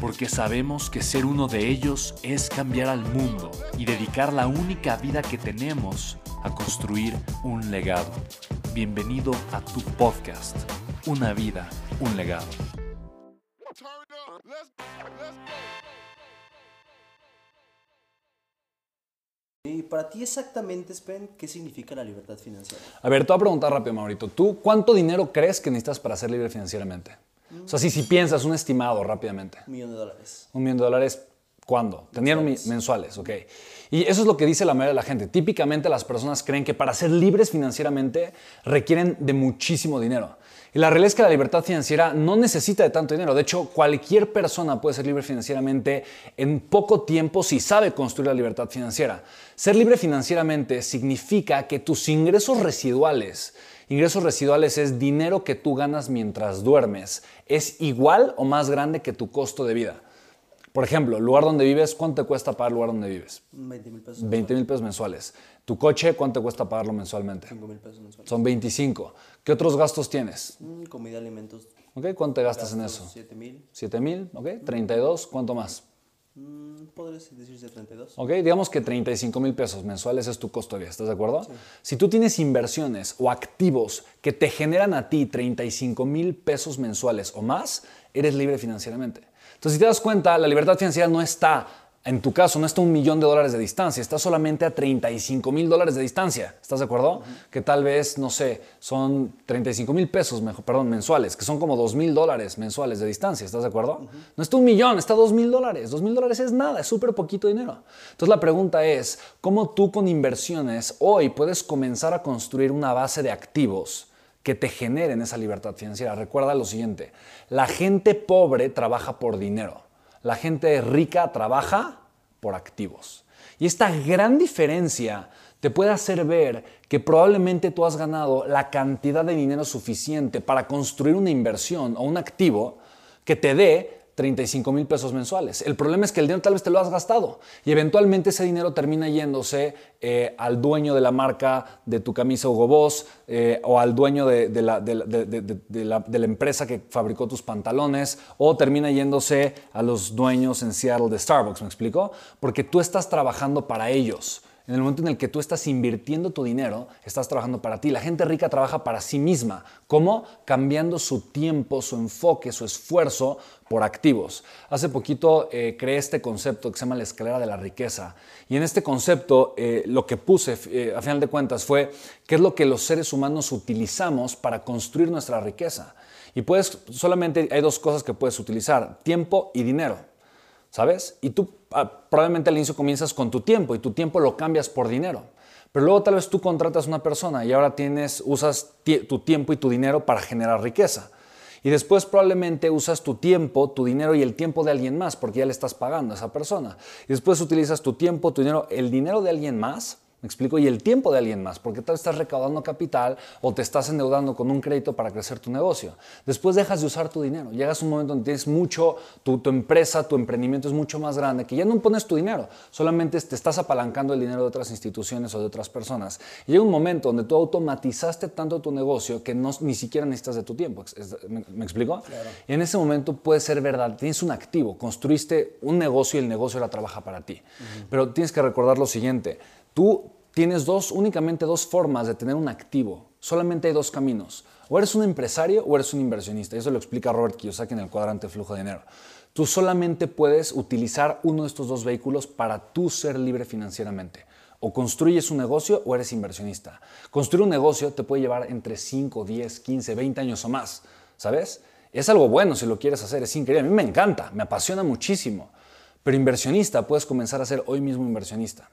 porque sabemos que ser uno de ellos es cambiar al mundo y dedicar la única vida que tenemos a construir un legado. Bienvenido a tu podcast, Una vida, un legado. Y para ti exactamente, Spen, ¿qué significa la libertad financiera? A ver, te voy a preguntar rápido, Maurito. ¿Tú cuánto dinero crees que necesitas para ser libre financieramente? O sea, si, si piensas un estimado rápidamente. Un millón de dólares. Un millón de dólares, ¿cuándo? Tenían mensuales. mensuales, ok. Y eso es lo que dice la mayoría de la gente. Típicamente las personas creen que para ser libres financieramente requieren de muchísimo dinero. Y la realidad es que la libertad financiera no necesita de tanto dinero. De hecho, cualquier persona puede ser libre financieramente en poco tiempo si sabe construir la libertad financiera. Ser libre financieramente significa que tus ingresos residuales Ingresos residuales es dinero que tú ganas mientras duermes. Es igual o más grande que tu costo de vida. Por ejemplo, el lugar donde vives, ¿cuánto te cuesta pagar el lugar donde vives? 20 mil pesos. 20 mil pesos mensuales. ¿Tu coche, cuánto te cuesta pagarlo mensualmente? 5 mil pesos mensuales. Son 25. ¿Qué otros gastos tienes? Mm, comida, alimentos. ¿Ok? ¿Cuánto te gastas en eso? 7 mil. 7 mil, ¿ok? 32, ¿cuánto más? Mm, Podrías decirse 32. Ok, digamos que 35 mil pesos mensuales es tu costo de vida, ¿estás de acuerdo? Si tú tienes inversiones o activos que te generan a ti 35 mil pesos mensuales o más, eres libre financieramente. Entonces, si te das cuenta, la libertad financiera no está en tu caso no está un millón de dólares de distancia, está solamente a 35 mil dólares de distancia. ¿Estás de acuerdo? Que tal vez, no sé, son 35 mil pesos, perdón, mensuales, que son como 2 mil dólares mensuales de distancia. ¿Estás de acuerdo? No está un millón, está 2 mil dólares. 2 mil dólares es nada, es súper poquito dinero. Entonces la pregunta es, ¿cómo tú con inversiones hoy puedes comenzar a construir una base de activos? que te generen esa libertad financiera. Recuerda lo siguiente, la gente pobre trabaja por dinero la gente rica trabaja por activos. Y esta gran diferencia te puede hacer ver que probablemente tú has ganado la cantidad de dinero suficiente para construir una inversión o un activo que te dé 35 mil pesos mensuales. El problema es que el dinero tal vez te lo has gastado y eventualmente ese dinero termina yéndose eh, al dueño de la marca de tu camisa Hugo Boss eh, o al dueño de, la, de, la, empresa que fabricó tus pantalones o termina yéndose a los dueños en Seattle de Starbucks, ¿me explico? Porque tú estás trabajando para ellos. En el momento en el que tú estás invirtiendo tu dinero, estás trabajando para ti. La gente rica trabaja para sí misma. ¿Cómo? Cambiando su tiempo, su enfoque, su esfuerzo por activos. Hace poquito eh, creé este concepto que se llama la escalera de la riqueza. Y en este concepto eh, lo que puse, eh, a final de cuentas, fue qué es lo que los seres humanos utilizamos para construir nuestra riqueza. Y puedes, solamente hay dos cosas que puedes utilizar, tiempo y dinero. ¿Sabes? Y tú ah, probablemente al inicio comienzas con tu tiempo y tu tiempo lo cambias por dinero. Pero luego tal vez tú contratas una persona y ahora tienes, usas tu tiempo y tu dinero para generar riqueza. Y después probablemente usas tu tiempo, tu dinero y el tiempo de alguien más porque ya le estás pagando a esa persona. Y después utilizas tu tiempo, tu dinero, el dinero de alguien más ¿Me explico? Y el tiempo de alguien más, porque tal vez estás recaudando capital o te estás endeudando con un crédito para crecer tu negocio. Después dejas de usar tu dinero. Llegas a un momento donde tienes mucho, tu, empresa, tu emprendimiento es mucho más grande, que ya no pones tu dinero, solamente te estás apalancando el dinero de otras instituciones o de otras personas. Y llega un momento donde tú automatizaste tanto tu negocio que no, ni siquiera necesitas de tu tiempo. ¿Me, explico? Y en ese momento puede ser verdad, tienes un activo, construiste un negocio y el negocio ahora trabaja para ti. Pero tienes que recordar lo siguiente Tú tienes dos, únicamente dos formas de tener un activo. Solamente hay dos caminos. O eres un empresario o eres un inversionista. Eso lo explica Robert Kiyosaki en el cuadrante flujo de dinero. Tú solamente puedes utilizar uno de estos dos vehículos para tú ser libre financieramente. O construyes un negocio o eres inversionista. Construir un negocio te puede llevar entre 5, 10, 15, 20 años o más, ¿sabes? Es algo bueno si lo quieres hacer, es increíble. A mí me encanta, me apasiona muchísimo. Pero inversionista puedes comenzar a ser hoy mismo inversionista.